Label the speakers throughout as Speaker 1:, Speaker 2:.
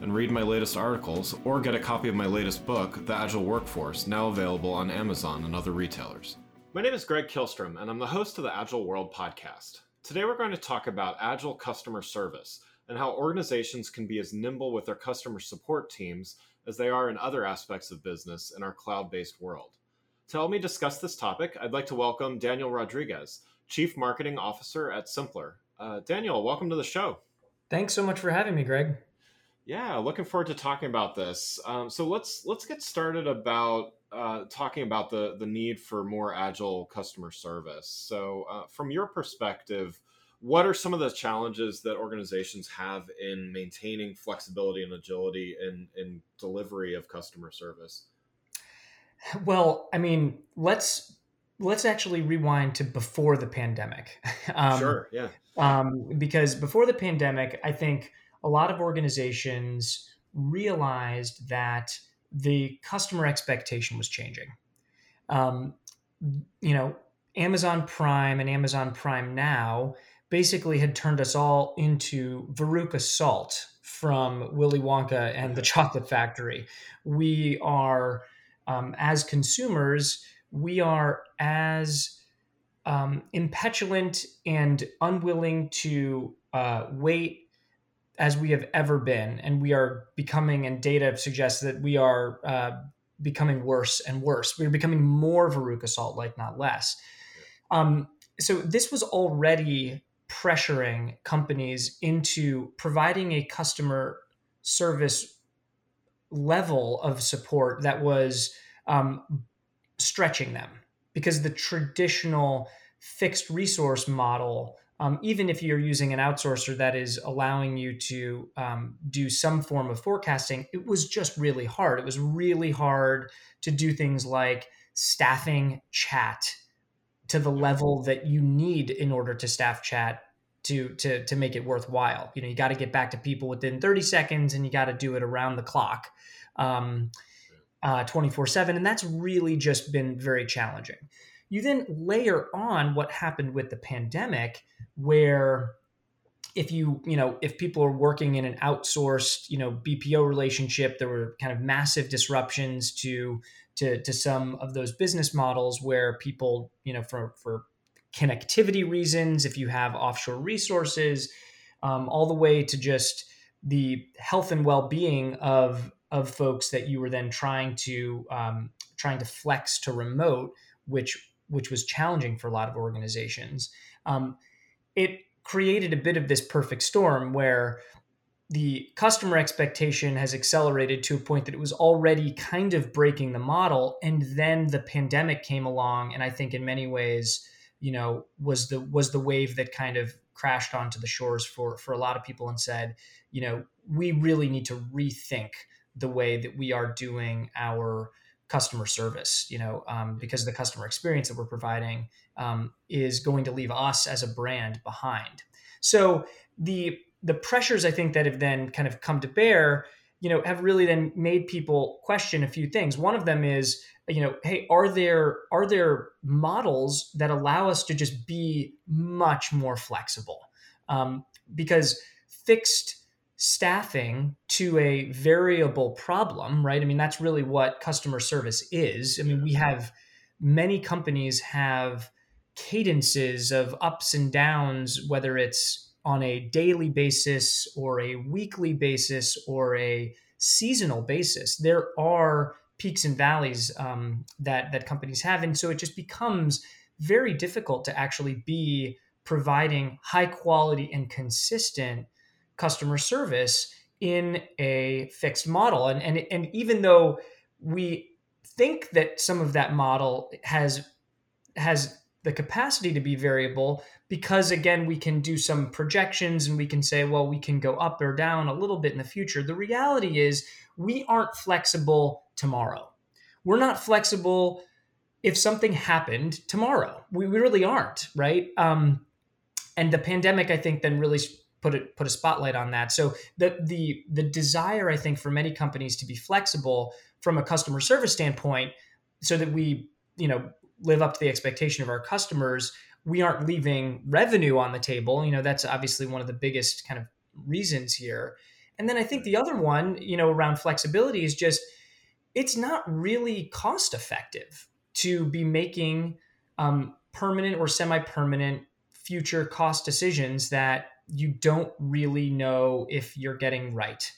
Speaker 1: and read my latest articles or get a copy of my latest book, The Agile Workforce, now available on Amazon and other retailers. My name is Greg Kihlstrom, and I'm the host of the Agile World podcast. Today, we're going to talk about Agile customer service and how organizations can be as nimble with their customer support teams as they are in other aspects of business in our cloud based world. To help me discuss this topic, I'd like to welcome Daniel Rodriguez, Chief Marketing Officer at Simplr. Uh, Daniel, welcome to the show.
Speaker 2: Thanks so much for having me, Greg.
Speaker 1: Yeah, looking forward to talking about this. Um, so let's let's get started about uh, talking about the the need for more agile customer service. So, uh, from your perspective, what are some of the challenges that organizations have in maintaining flexibility and agility in in delivery of customer service?
Speaker 2: Well, I mean, let's let's actually rewind to before the pandemic. Um,
Speaker 1: sure. Yeah.
Speaker 2: Um, because before the pandemic, I think a lot of organizations realized that the customer expectation was changing. Um, you know, Amazon Prime and Amazon Prime Now basically had turned us all into Veruca Salt from Willy Wonka and the Chocolate Factory. We are, um, as consumers, we are as um, impetulant and unwilling to uh, wait as we have ever been, and we are becoming. And data suggests that we are uh, becoming worse and worse. We're becoming more Veruca Salt like, not less. Um, so this was already pressuring companies into providing a customer service level of support that was um, stretching them because the traditional fixed resource model um, even if you're using an outsourcer that is allowing you to um, do some form of forecasting, it was just really hard. It was really hard to do things like staffing chat to the level that you need in order to staff chat to to to make it worthwhile. You know, you got to get back to people within 30 seconds, and you got to do it around the clock, um, uh, 24 seven, and that's really just been very challenging. You then layer on what happened with the pandemic, where if you you know if people are working in an outsourced you know BPO relationship, there were kind of massive disruptions to to to some of those business models where people you know for for connectivity reasons, if you have offshore resources, um, all the way to just the health and well-being of of folks that you were then trying to um, trying to flex to remote, which which was challenging for a lot of organizations, um, it created a bit of this perfect storm where the customer expectation has accelerated to a point that it was already kind of breaking the model and then the pandemic came along and i think in many ways you know was the was the wave that kind of crashed onto the shores for for a lot of people and said you know we really need to rethink the way that we are doing our customer service, you know, um, because the customer experience that we're providing um, is going to leave us as a brand behind. So the the pressures I think that have then kind of come to bear, you know, have really then made people question a few things. One of them is, you know, hey, are there are there models that allow us to just be much more flexible? Um, because fixed staffing to a variable problem, right? I mean, that's really what customer service is. I mean, we have many companies have cadences of ups and downs, whether it's on a daily basis or a weekly basis or a seasonal basis. There are peaks and valleys um, that that companies have, and so it just becomes very difficult to actually be providing high quality and consistent customer service in a fixed model. And, and, and even though we think that some of that model has has the capacity to be variable because again we can do some projections and we can say well we can go up or down a little bit in the future. The reality is we aren't flexible tomorrow. We're not flexible if something happened tomorrow. We, we really aren't right? Um, and the pandemic i think then really put it put a spotlight on that so the the the desire i think for many companies to be flexible from a customer service standpoint so that we you know live up to the expectation of our customers, we aren't leaving revenue on the table. You know, that's obviously one of the biggest kind of reasons here. And then I think the other one, you know, around flexibility is just it's not really cost effective to be making um, permanent or semi permanent future cost decisions that you don't really know if you're getting right.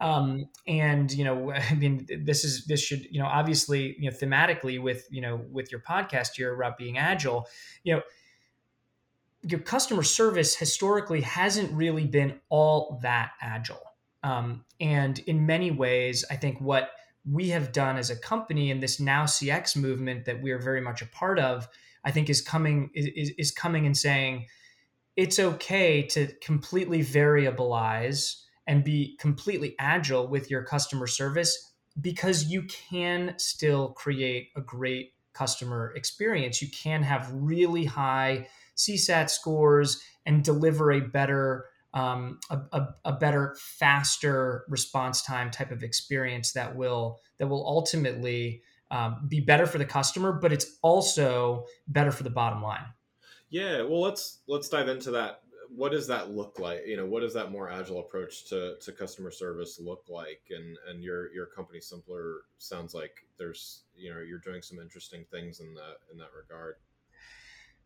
Speaker 2: Um, and you know, I mean, this is this should you know obviously you know thematically with you know with your podcast here about being agile, you know, your customer service historically hasn't really been all that agile. Um, and in many ways, I think what we have done as a company in this now CX movement that we are very much a part of, I think is coming is, is coming and saying it's okay to completely variabilize and be completely agile with your customer service because you can still create a great customer experience. You can have really high CSAT scores and deliver a better um, a, a, a, better, faster response time type of experience that will that will ultimately um, be better for the customer, but it's also better for the bottom line.
Speaker 1: Yeah, well, let's let's dive into that what does that look like? You know, what does that more agile approach to, to customer service look like? And and your your company Simplr sounds like there's you know you're doing some interesting things in that in that regard.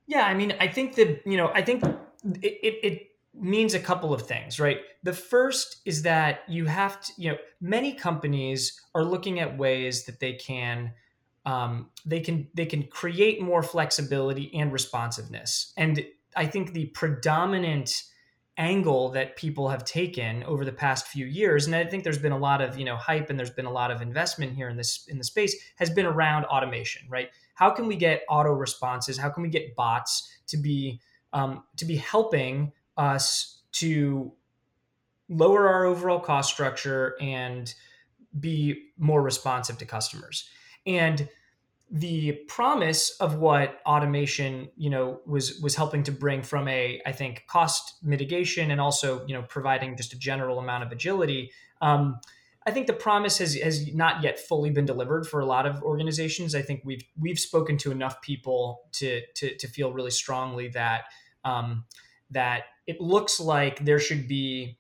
Speaker 2: Yeah, I mean, I think that you know, I think it, it, it means a couple of things, right? The first is that you have to, you know, many companies are looking at ways that they can um, they can they can create more flexibility and responsiveness. And I think the predominant angle that people have taken over the past few years and i think there's been a lot of you know hype and there's been a lot of investment here in this in the space has been around automation right? How can we get auto responses? How can we get bots to be um, to be helping us to lower our overall cost structure and be more responsive to customers and the promise of what automation you know was was helping to bring from a i think cost mitigation and also you know providing just a general amount of agility um, i think the promise has has not yet fully been delivered for a lot of organizations. I think we've we've spoken to enough people to to, to feel really strongly that um, that it looks like there should be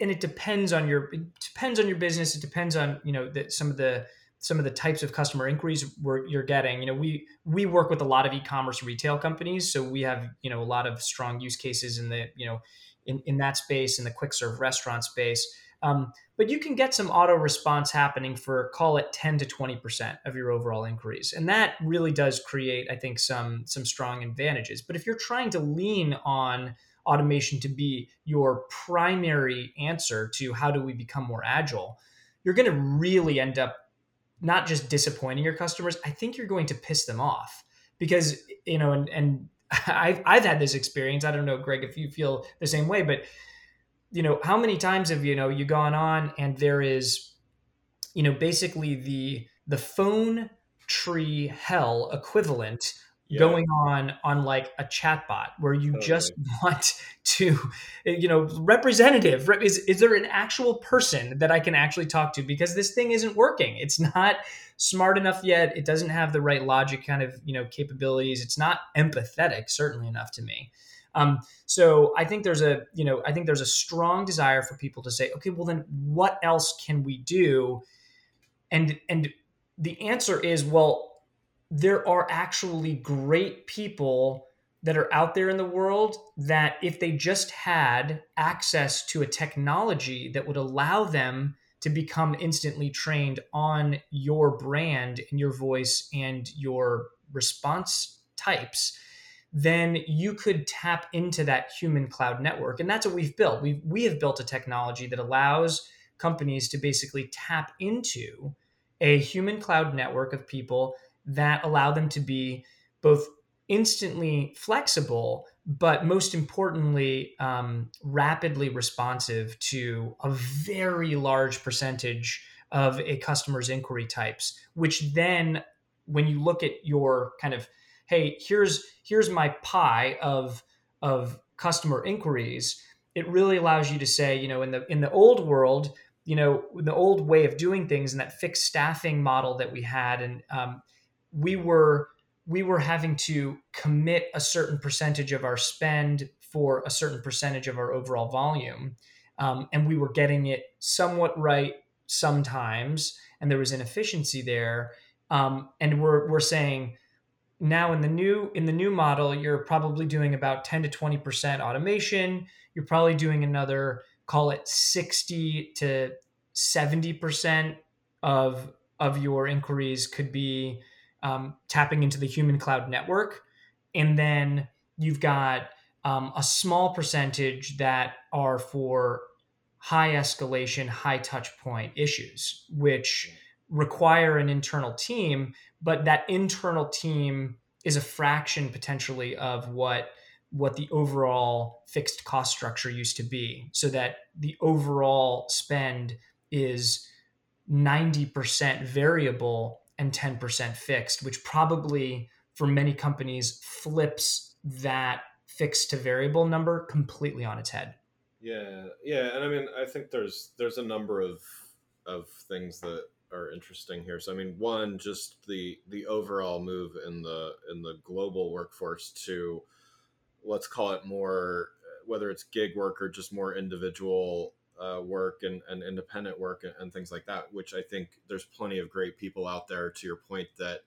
Speaker 2: and it depends on your it depends on your business. It depends on you know that some of the some of the types of customer inquiries you're getting. You know, we we work with a lot of e-commerce retail companies, so we have you know a lot of strong use cases in the you know in, in that space in the quick serve restaurant space. Um, but you can get some auto response happening for call it 10 to 20 percent of your overall inquiries, and that really does create, I think, some some strong advantages. But if you're trying to lean on automation to be your primary answer to how do we become more agile, you're going to really end up not just disappointing your customers, I think you're going to piss them off because you know, and and I've I've had this experience. I don't know, Greg, if you feel the same way, but you know, how many times have you know you gone on and there is, you know, basically the the phone tree hell equivalent yeah. going on on like a chatbot where you totally. just want to you know representative is is there an actual person that i can actually talk to? Because this thing isn't working. It's not smart enough yet. It doesn't have the right logic kind of you know capabilities. It's not empathetic certainly enough to me. Um, so i think there's a you know i think there's a strong desire for people to say okay well then what else can we do? And and the answer is well there are actually great people that are out there in the world that if they just had access to a technology that would allow them to become instantly trained on your brand and your voice and your response types then you could tap into that human cloud network. And that's what we've built. We we have built a technology that allows companies to basically tap into a human cloud network of people that allow them to be both instantly flexible, but most importantly, um, rapidly responsive to a very large percentage of a customer's inquiry types, which then, when you look at your kind of, hey, here's here's my pie of of customer inquiries, it really allows you to say, you know, in the in the old world, you know, the old way of doing things and that fixed staffing model that we had, and um, we were we were having to commit a certain percentage of our spend for a certain percentage of our overall volume. Um, and we were getting it somewhat right sometimes, and there was inefficiency there. Um, and we're, we're saying now in the new in the new model, you're probably doing about 10 to 20% automation. You're probably doing another, call it 60 to 70% of of your inquiries could be um, tapping into the human cloud network. And then you've got um, a small percentage that are for high escalation, high touch point issues, which require an internal team, but that internal team is a fraction potentially of what what the overall fixed cost structure used to be so that the overall spend is 90% variable and 10% fixed, which probably for many companies flips that fixed to variable number completely on its head.
Speaker 1: Yeah, yeah, and I mean, I think there's there's a number of of things that are interesting here. So I mean, one, just the the overall move in the in the global workforce to let's call it more whether it's gig work or just more individual uh, work and, and independent work and, and, things like that, which I think there's plenty of great people out there, to your point, that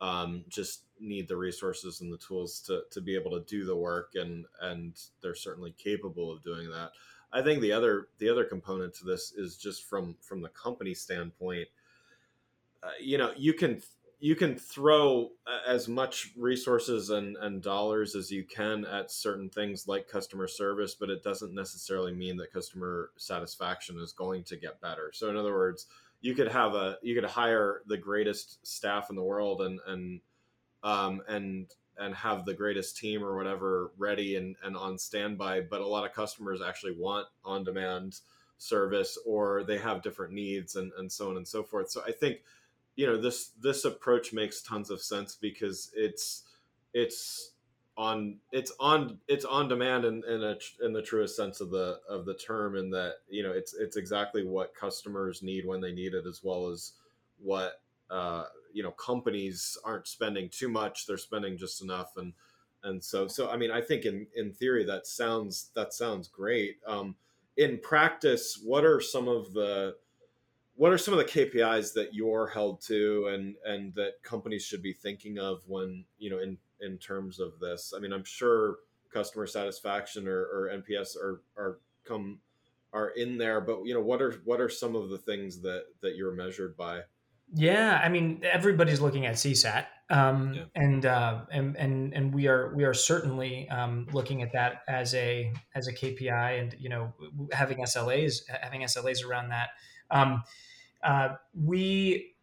Speaker 1: um, just need the resources and the tools to, to be able to do the work and and they're certainly capable of doing that. I think the other the other component to this is just from from the company standpoint. Uh, you know, you can you can throw uh, as much resources and, and dollars as you can at certain things like customer service, but it doesn't necessarily mean that customer satisfaction is going to get better. So in other words, you could have a you could hire the greatest staff in the world and and um, and and have the greatest team or whatever ready and, and on standby, but a lot of customers actually want on demand service or they have different needs and, and so on and so forth. So I think you know this this approach makes tons of sense because it's it's on it's on it's on demand in in, a, in the truest sense of the of the term in that you know it's it's exactly what customers need when they need it as well as what uh, you know companies aren't spending too much they're spending just enough. And and so so i mean i think in in theory that sounds that sounds great. Um in practice what are some of the what are some of the KPIs that you're held to and and that companies should be thinking of when you know in in terms of this? I mean, I'm sure customer satisfaction or, or NPS are are come are in there, but you know what are what are some of the things that that you're measured by?
Speaker 2: Yeah, I mean everybody's looking at CSAT, um, yeah. and uh, and and and we are we are certainly um, looking at that as a as a KPI, and you know having SLAs having SLAs around that. Um, uh, we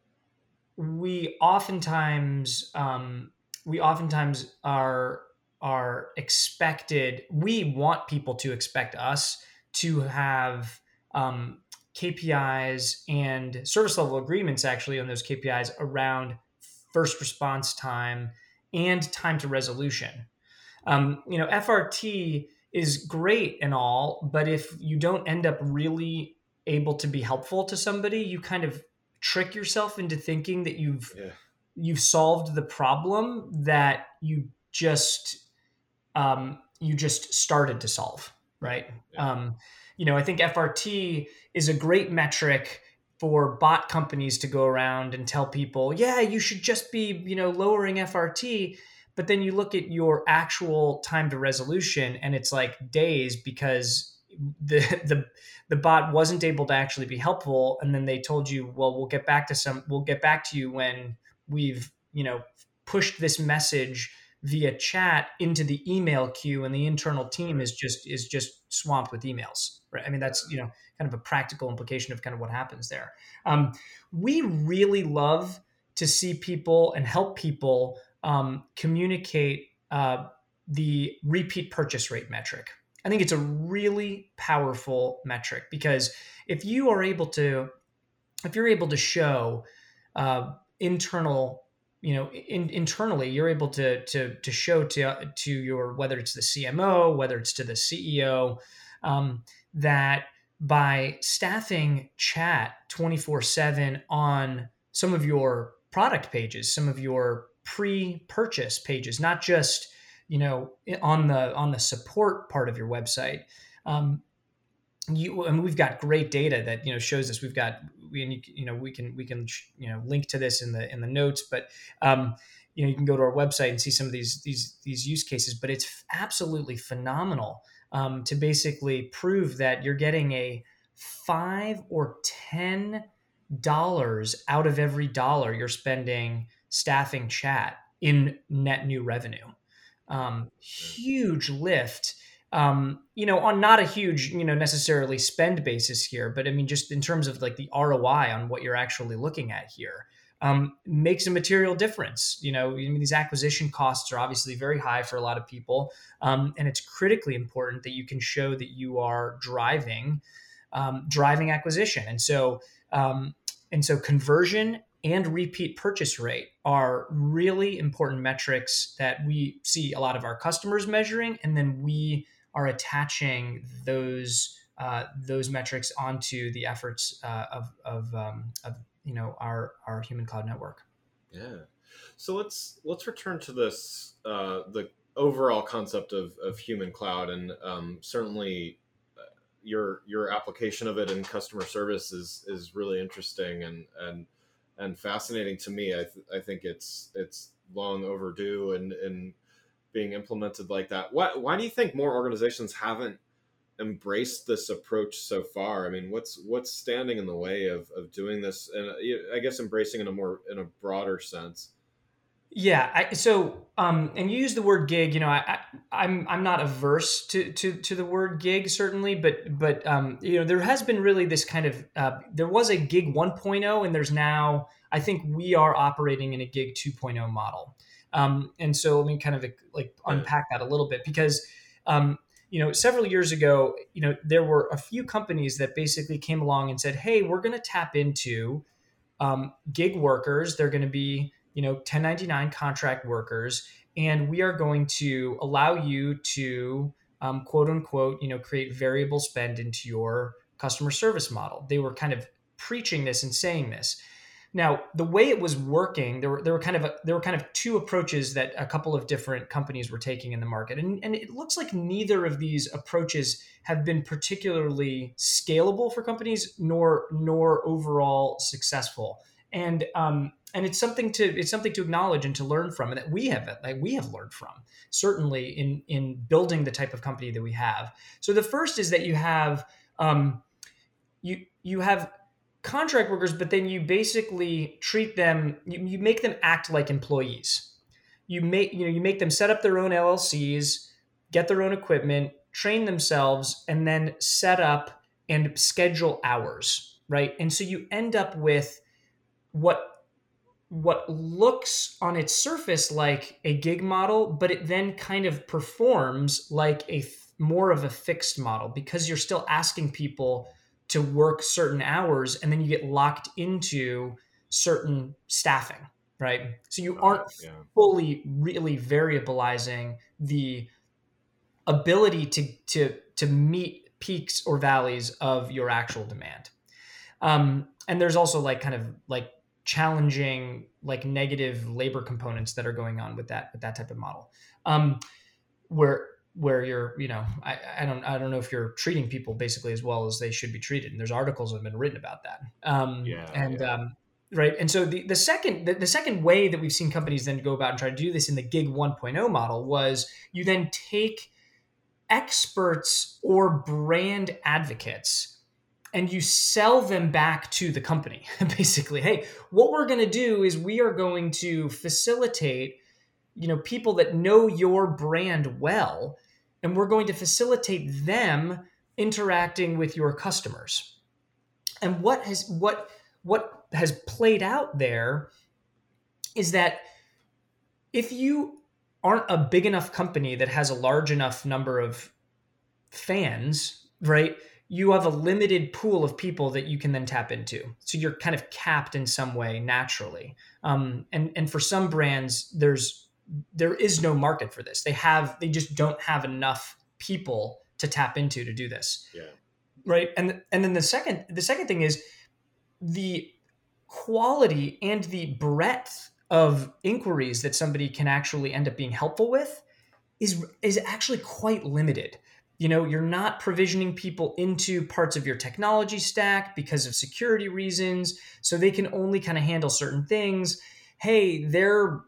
Speaker 2: we oftentimes um, we oftentimes are are expected. We want people to expect us to have um, KPIs and service level agreements actually on those KPIs around first response time and time to resolution. Um, you know, FRT is great and all, but if you don't end up really able to be helpful to somebody, you kind of trick yourself into thinking that you've yeah. you've solved the problem that you just um, you just started to solve, right? Yeah. Um, you know, I think FRT is a great metric for bot companies to go around and tell people, yeah, you should just be, you know, lowering FRT. But then you look at your actual time to resolution and it's like days because the the the bot wasn't able to actually be helpful and then they told you well we'll get back to some we'll get back to you when we've you know pushed this message via chat into the email queue and the internal team is just is just swamped with emails right i mean that's you know kind of a practical implication of kind of what happens there um, we really love to see people and help people um, communicate uh, the repeat purchase rate metric. I think it's a really powerful metric because if you are able to, if you're able to show uh, internal, you know, in, internally, you're able to to to show to to your whether it's the CMO, whether it's to the CEO, um, that by staffing chat 24 7 on some of your product pages, some of your pre-purchase pages, not just you know on the on the support part of your website. Um, you and we've got great data that you know shows this. We've got we you know we can we can you know link to this in the in the notes, but um, you know you can go to our website and see some of these these these use cases. But it's absolutely phenomenal um, to basically prove that you're getting a five or ten dollars out of every dollar you're spending staffing chat in net new revenue. Um, huge lift. Um, you know, on not a huge, you know, necessarily spend basis here, but I mean, just in terms of like the ROI on what you're actually looking at here, um, makes a material difference. You know, I mean, these acquisition costs are obviously very high for a lot of people, um, and it's critically important that you can show that you are driving, um, driving acquisition. And so, um, and so conversion and repeat purchase rate are really important metrics that we see a lot of our customers measuring, and then we are attaching those uh, those metrics onto the efforts uh, of of, um, of you know our our human cloud network.
Speaker 1: Yeah. So let's let's return to this uh, the overall concept of, of human cloud, and um, certainly uh, your your application of it in customer service is is really interesting and and and fascinating to me. I, th- I think it's it's long overdue and and being implemented like that. Why why do you think more organizations haven't embraced this approach so far? I mean, what's what's standing in the way of of doing this, and uh, I guess embracing in a more in a broader sense?
Speaker 2: Yeah. I, so, um, and you use the word gig. You know, I, I, am I'm, I'm not averse to, to to the word gig certainly, but but um, you know, there has been really this kind of uh, there was a gig 1.0, and there's now I think we are operating in a gig 2.0 model. Um, and so let me kind of like unpack that a little bit because um, you know several years ago, you know, there were a few companies that basically came along and said, "Hey, we're going to tap into um, gig workers. They're going to be you know 1099 contract workers and we are going to allow you to um, quote unquote you know create variable spend into your customer service model. They were kind of preaching this and saying this now the way it was working there were there were kind of a, there were kind of two approaches that a couple of different companies were taking in the market. And, and it looks like neither of these approaches have been particularly scalable for companies nor nor overall successful. And um, and it's something to it's something to acknowledge and to learn from and that we have like we have learned from certainly in in building the type of company that we have. So the first is that you have um, you you have contract workers but then you basically treat them you, you make them act like employees. You make you know you make them set up their own llcs get their own equipment train themselves and then set up and schedule hours right? And so you end up with what what looks on its surface like a gig model, but it then kind of performs like a more of a fixed model because you're still asking people to work certain hours and then you get locked into certain staffing, right? So you aren't yeah. fully really variabilizing the ability to to to meet peaks or valleys of your actual demand. Um, and there's also like kind of like challenging like negative labor components that are going on with that with that type of model um, where where you're you know I, I don't i don't know if you're treating people basically as well as they should be treated and there's articles that have been written about that um, yeah, and yeah. Um, right and so the, the second the, the second way that we've seen companies then go about and try to do this in the gig 1.0 model was you then take experts or brand advocates and you sell them back to the company basically hey what we're going to do is we are going to facilitate you know people that know your brand well and we're going to facilitate them interacting with your customers and what has what what has played out there is that if you aren't a big enough company that has a large enough number of fans, right? You have a limited pool of people that you can then tap into. So you're kind of capped in some way naturally. Um, and and for some brands, there's there is no market for this. They have they just don't have enough people to tap into to do this.
Speaker 1: Yeah.
Speaker 2: Right. And and then the second the second thing is the quality and the breadth of inquiries that somebody can actually end up being helpful with is is actually quite limited. You know, you're not provisioning people into parts of your technology stack because of security reasons, so they can only kind of handle certain things. Hey, they're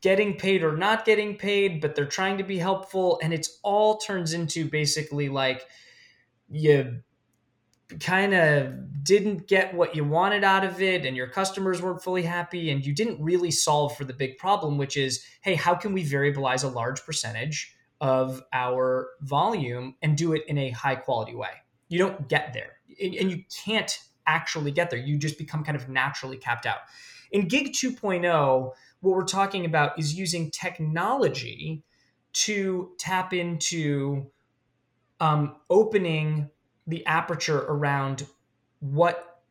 Speaker 2: getting paid or not getting paid, but they're trying to be helpful. And it's all turns into basically like you kind of didn't get what you wanted out of it and your customers weren't fully happy and you didn't really solve for the big problem which is hey how can we variabilize a large percentage of our volume and do it in a high quality way? You don't get there. And you can't actually get there. You just become kind of naturally capped out. In gig 2.0 what we're talking about is using technology to tap into um, opening the aperture around what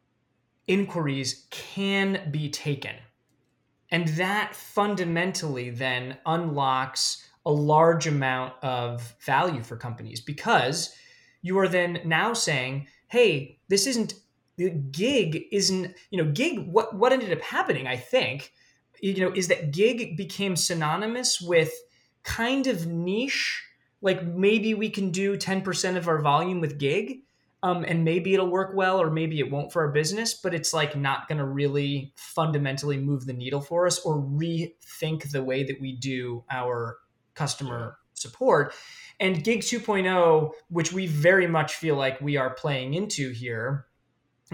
Speaker 2: inquiries can be taken. And that fundamentally then unlocks a large amount of value for companies because you are then now saying, hey, this isn't the gig isn't, you know, gig what what ended up happening, I think, you know, is that gig became synonymous with kind of niche. Like maybe we can do 10% of our volume with gig. Um, and maybe it'll work well or maybe it won't for our business but it's like not going to really fundamentally move the needle for us or rethink the way that we do our customer support and gig 2.0 which we very much feel like we are playing into here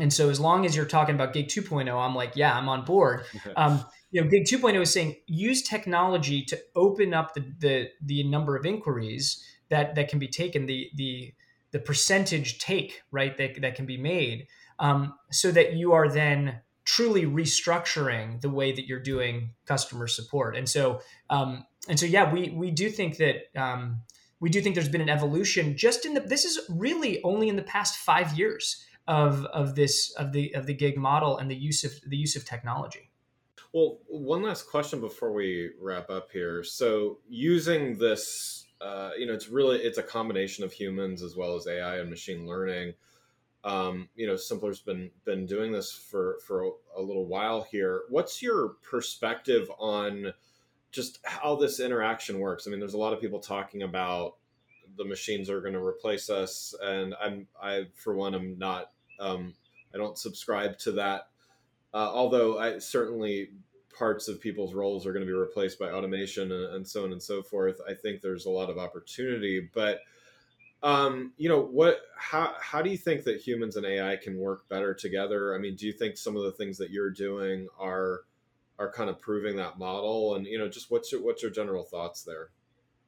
Speaker 2: and so as long as you're talking about gig 2.0 i'm like yeah i'm on board um, you know, Gig 2.0 is saying use technology to open up the, the the number of inquiries that that can be taken, the the the percentage take, right, that, that can be made, um, so that you are then truly restructuring the way that you're doing customer support. And so um, and so yeah, we we do think that um, we do think there's been an evolution just in the this is really only in the past five years of of this of the of the gig model and the use of the use of technology.
Speaker 1: Well, one last question before we wrap up here. So, using this, uh, you know, it's really it's a combination of humans as well as AI and machine learning. Um, you know, Simplr's been been doing this for for a, a little while here. What's your perspective on just how this interaction works? I mean, there's a lot of people talking about the machines are going to replace us, and I'm I for one I'm not um, I don't subscribe to that uh, although I certainly parts of people's roles are going to be replaced by automation and, and, so on and so forth. I think there's a lot of opportunity, but um, you know what? How how do you think that humans and AI can work better together? I mean, do you think some of the things that you're doing are are kind of proving that model? And you know, just what's your what's your general thoughts there?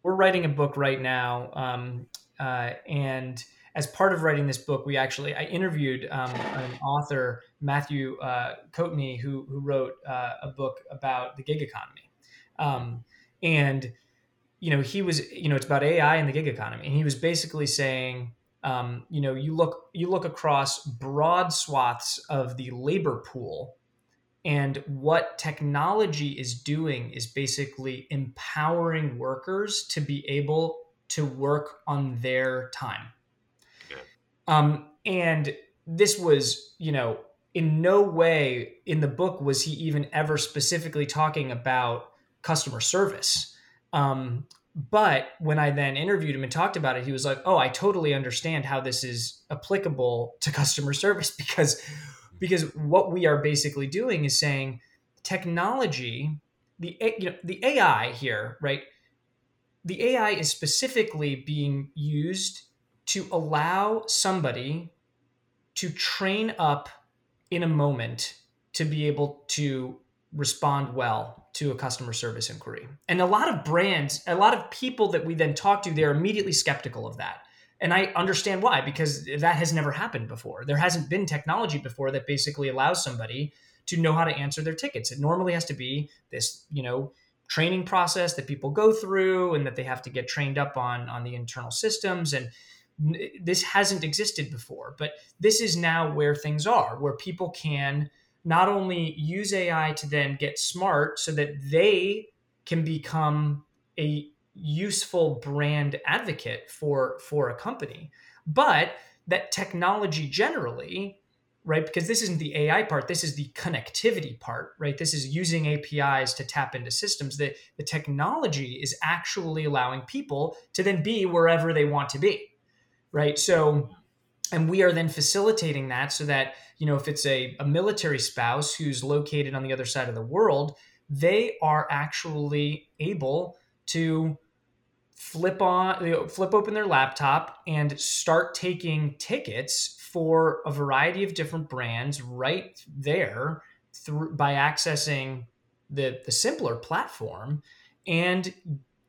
Speaker 2: We're writing a book right now, um, uh, and as part of writing this book, we actually I interviewed um, an author, Matthew uh, Coatney, who who wrote uh, a book about the gig economy, um, and you know he was you know it's about AI and the gig economy, and he was basically saying. Um, you know, you look you look across broad swaths of the labor pool, and what technology is doing is basically empowering workers to be able to work on their time um, and this was, you know, in no way in the book was he even ever specifically talking about customer service. Um, but when I then interviewed him and talked about it, he was like, "Oh, I totally understand how this is applicable to customer service because because what we are basically doing is saying technology, the you know the AI here, right? The AI is specifically being used to allow somebody to train up in a moment to be able to respond well to a customer service inquiry. And a lot of brands, a lot of people that we then talk to, they're immediately skeptical of that. And I understand why, because that has never happened before. There hasn't been technology before that basically allows somebody to know how to answer their tickets. It normally has to be this, you know, training process that people go through and that they have to get trained up on on the internal systems and this hasn't existed before but this is now where things are where people can not only use ai to then get smart so that they can become a useful brand advocate for for a company but that technology generally right because this isn't the ai part this is the connectivity part right? This is using apis to tap into systems that the technology is actually allowing people to then be wherever they want to be right? So and we are then facilitating that so that you know if it's a, a military spouse who's located on the other side of the world they are actually able to flip on flip open their laptop and start taking tickets for a variety of different brands right there through by accessing the the Simplr platform and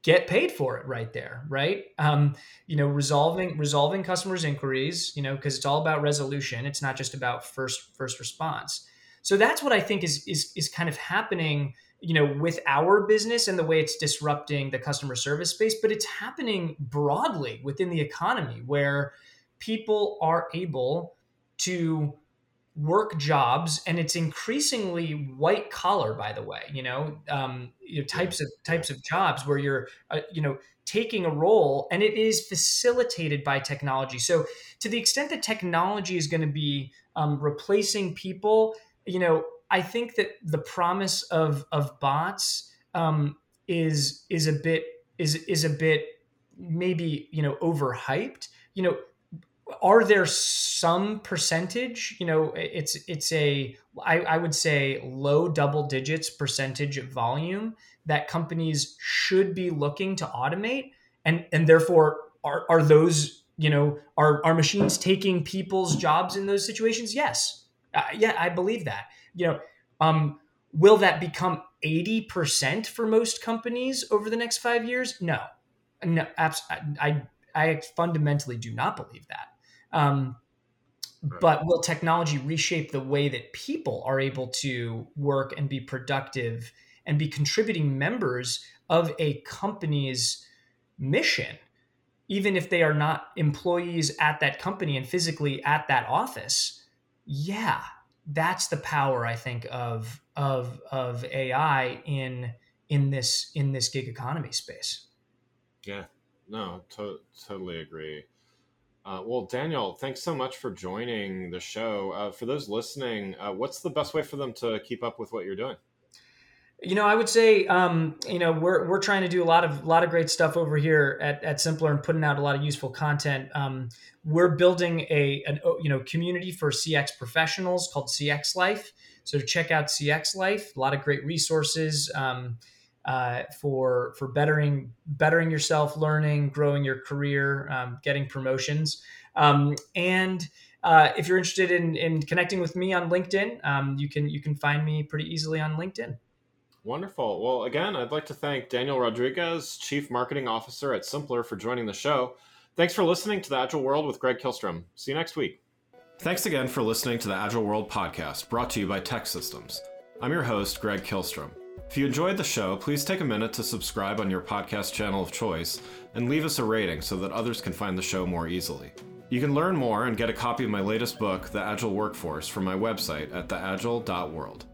Speaker 2: get paid for it right there right? Um, you know resolving resolving customers inquiries you know because it's all about resolution. It's not just about first first response. So that's what i think is is is kind of happening you know with our business and the way it's disrupting the customer service space but it's happening broadly within the economy where people are able to work jobs and it's increasingly white collar by the way you know, um, you know types of types of jobs where you're uh, you know taking a role and it is facilitated by technology so to the extent that technology is going to be um, replacing people you know I think that the promise of of bots um, is is a bit is is a bit maybe you know overhyped. You know, are there some percentage? You know, it's it's a I, I would say low double digits percentage of volume that companies should be looking to automate, and and therefore are are those you know are are machines taking people's jobs in those situations? Yes, uh, yeah, I believe that you know, um, will that become 80% for most companies over the next five years? No, no, abs- I, I fundamentally do not believe that. Um, but will technology reshape the way that people are able to work and be productive and be contributing members of a company's mission, even if they are not employees at that company and physically at that office? Yeah, that's the power I think of of of AI in in this in this gig economy space.
Speaker 1: Yeah, no, to- totally agree. Uh, well, Daniel, thanks so much for joining the show. Uh, for those listening, uh, what's the best way for them to keep up with what you're doing?
Speaker 2: You know, I would say, um, you know, we're, we're trying to do a lot of lot of great stuff over here at, at Simplr and putting out a lot of useful content. Um, we're building a an you know community for CX professionals called CX Life. So check out CX Life. A lot of great resources um, uh, for for bettering bettering yourself, learning, growing your career, um, getting promotions, um, and uh, if you're interested in, in connecting with me on LinkedIn, um, you can you can find me pretty easily on LinkedIn.
Speaker 1: Wonderful. Well, again, I'd like to thank Daniel Rodriguez, Chief Marketing Officer at Simplr, for joining the show. Thanks for listening to the Agile World with Greg Kihlstrom. See you next week. Thanks again for listening to the Agile World podcast brought to you by TEKsystems. I'm your host, Greg Kihlstrom. If you enjoyed the show, please take a minute to subscribe on your podcast channel of choice and leave us a rating so that others can find the show more easily. You can learn more and get a copy of my latest book, The Agile Workforce, from my website at theagile.world.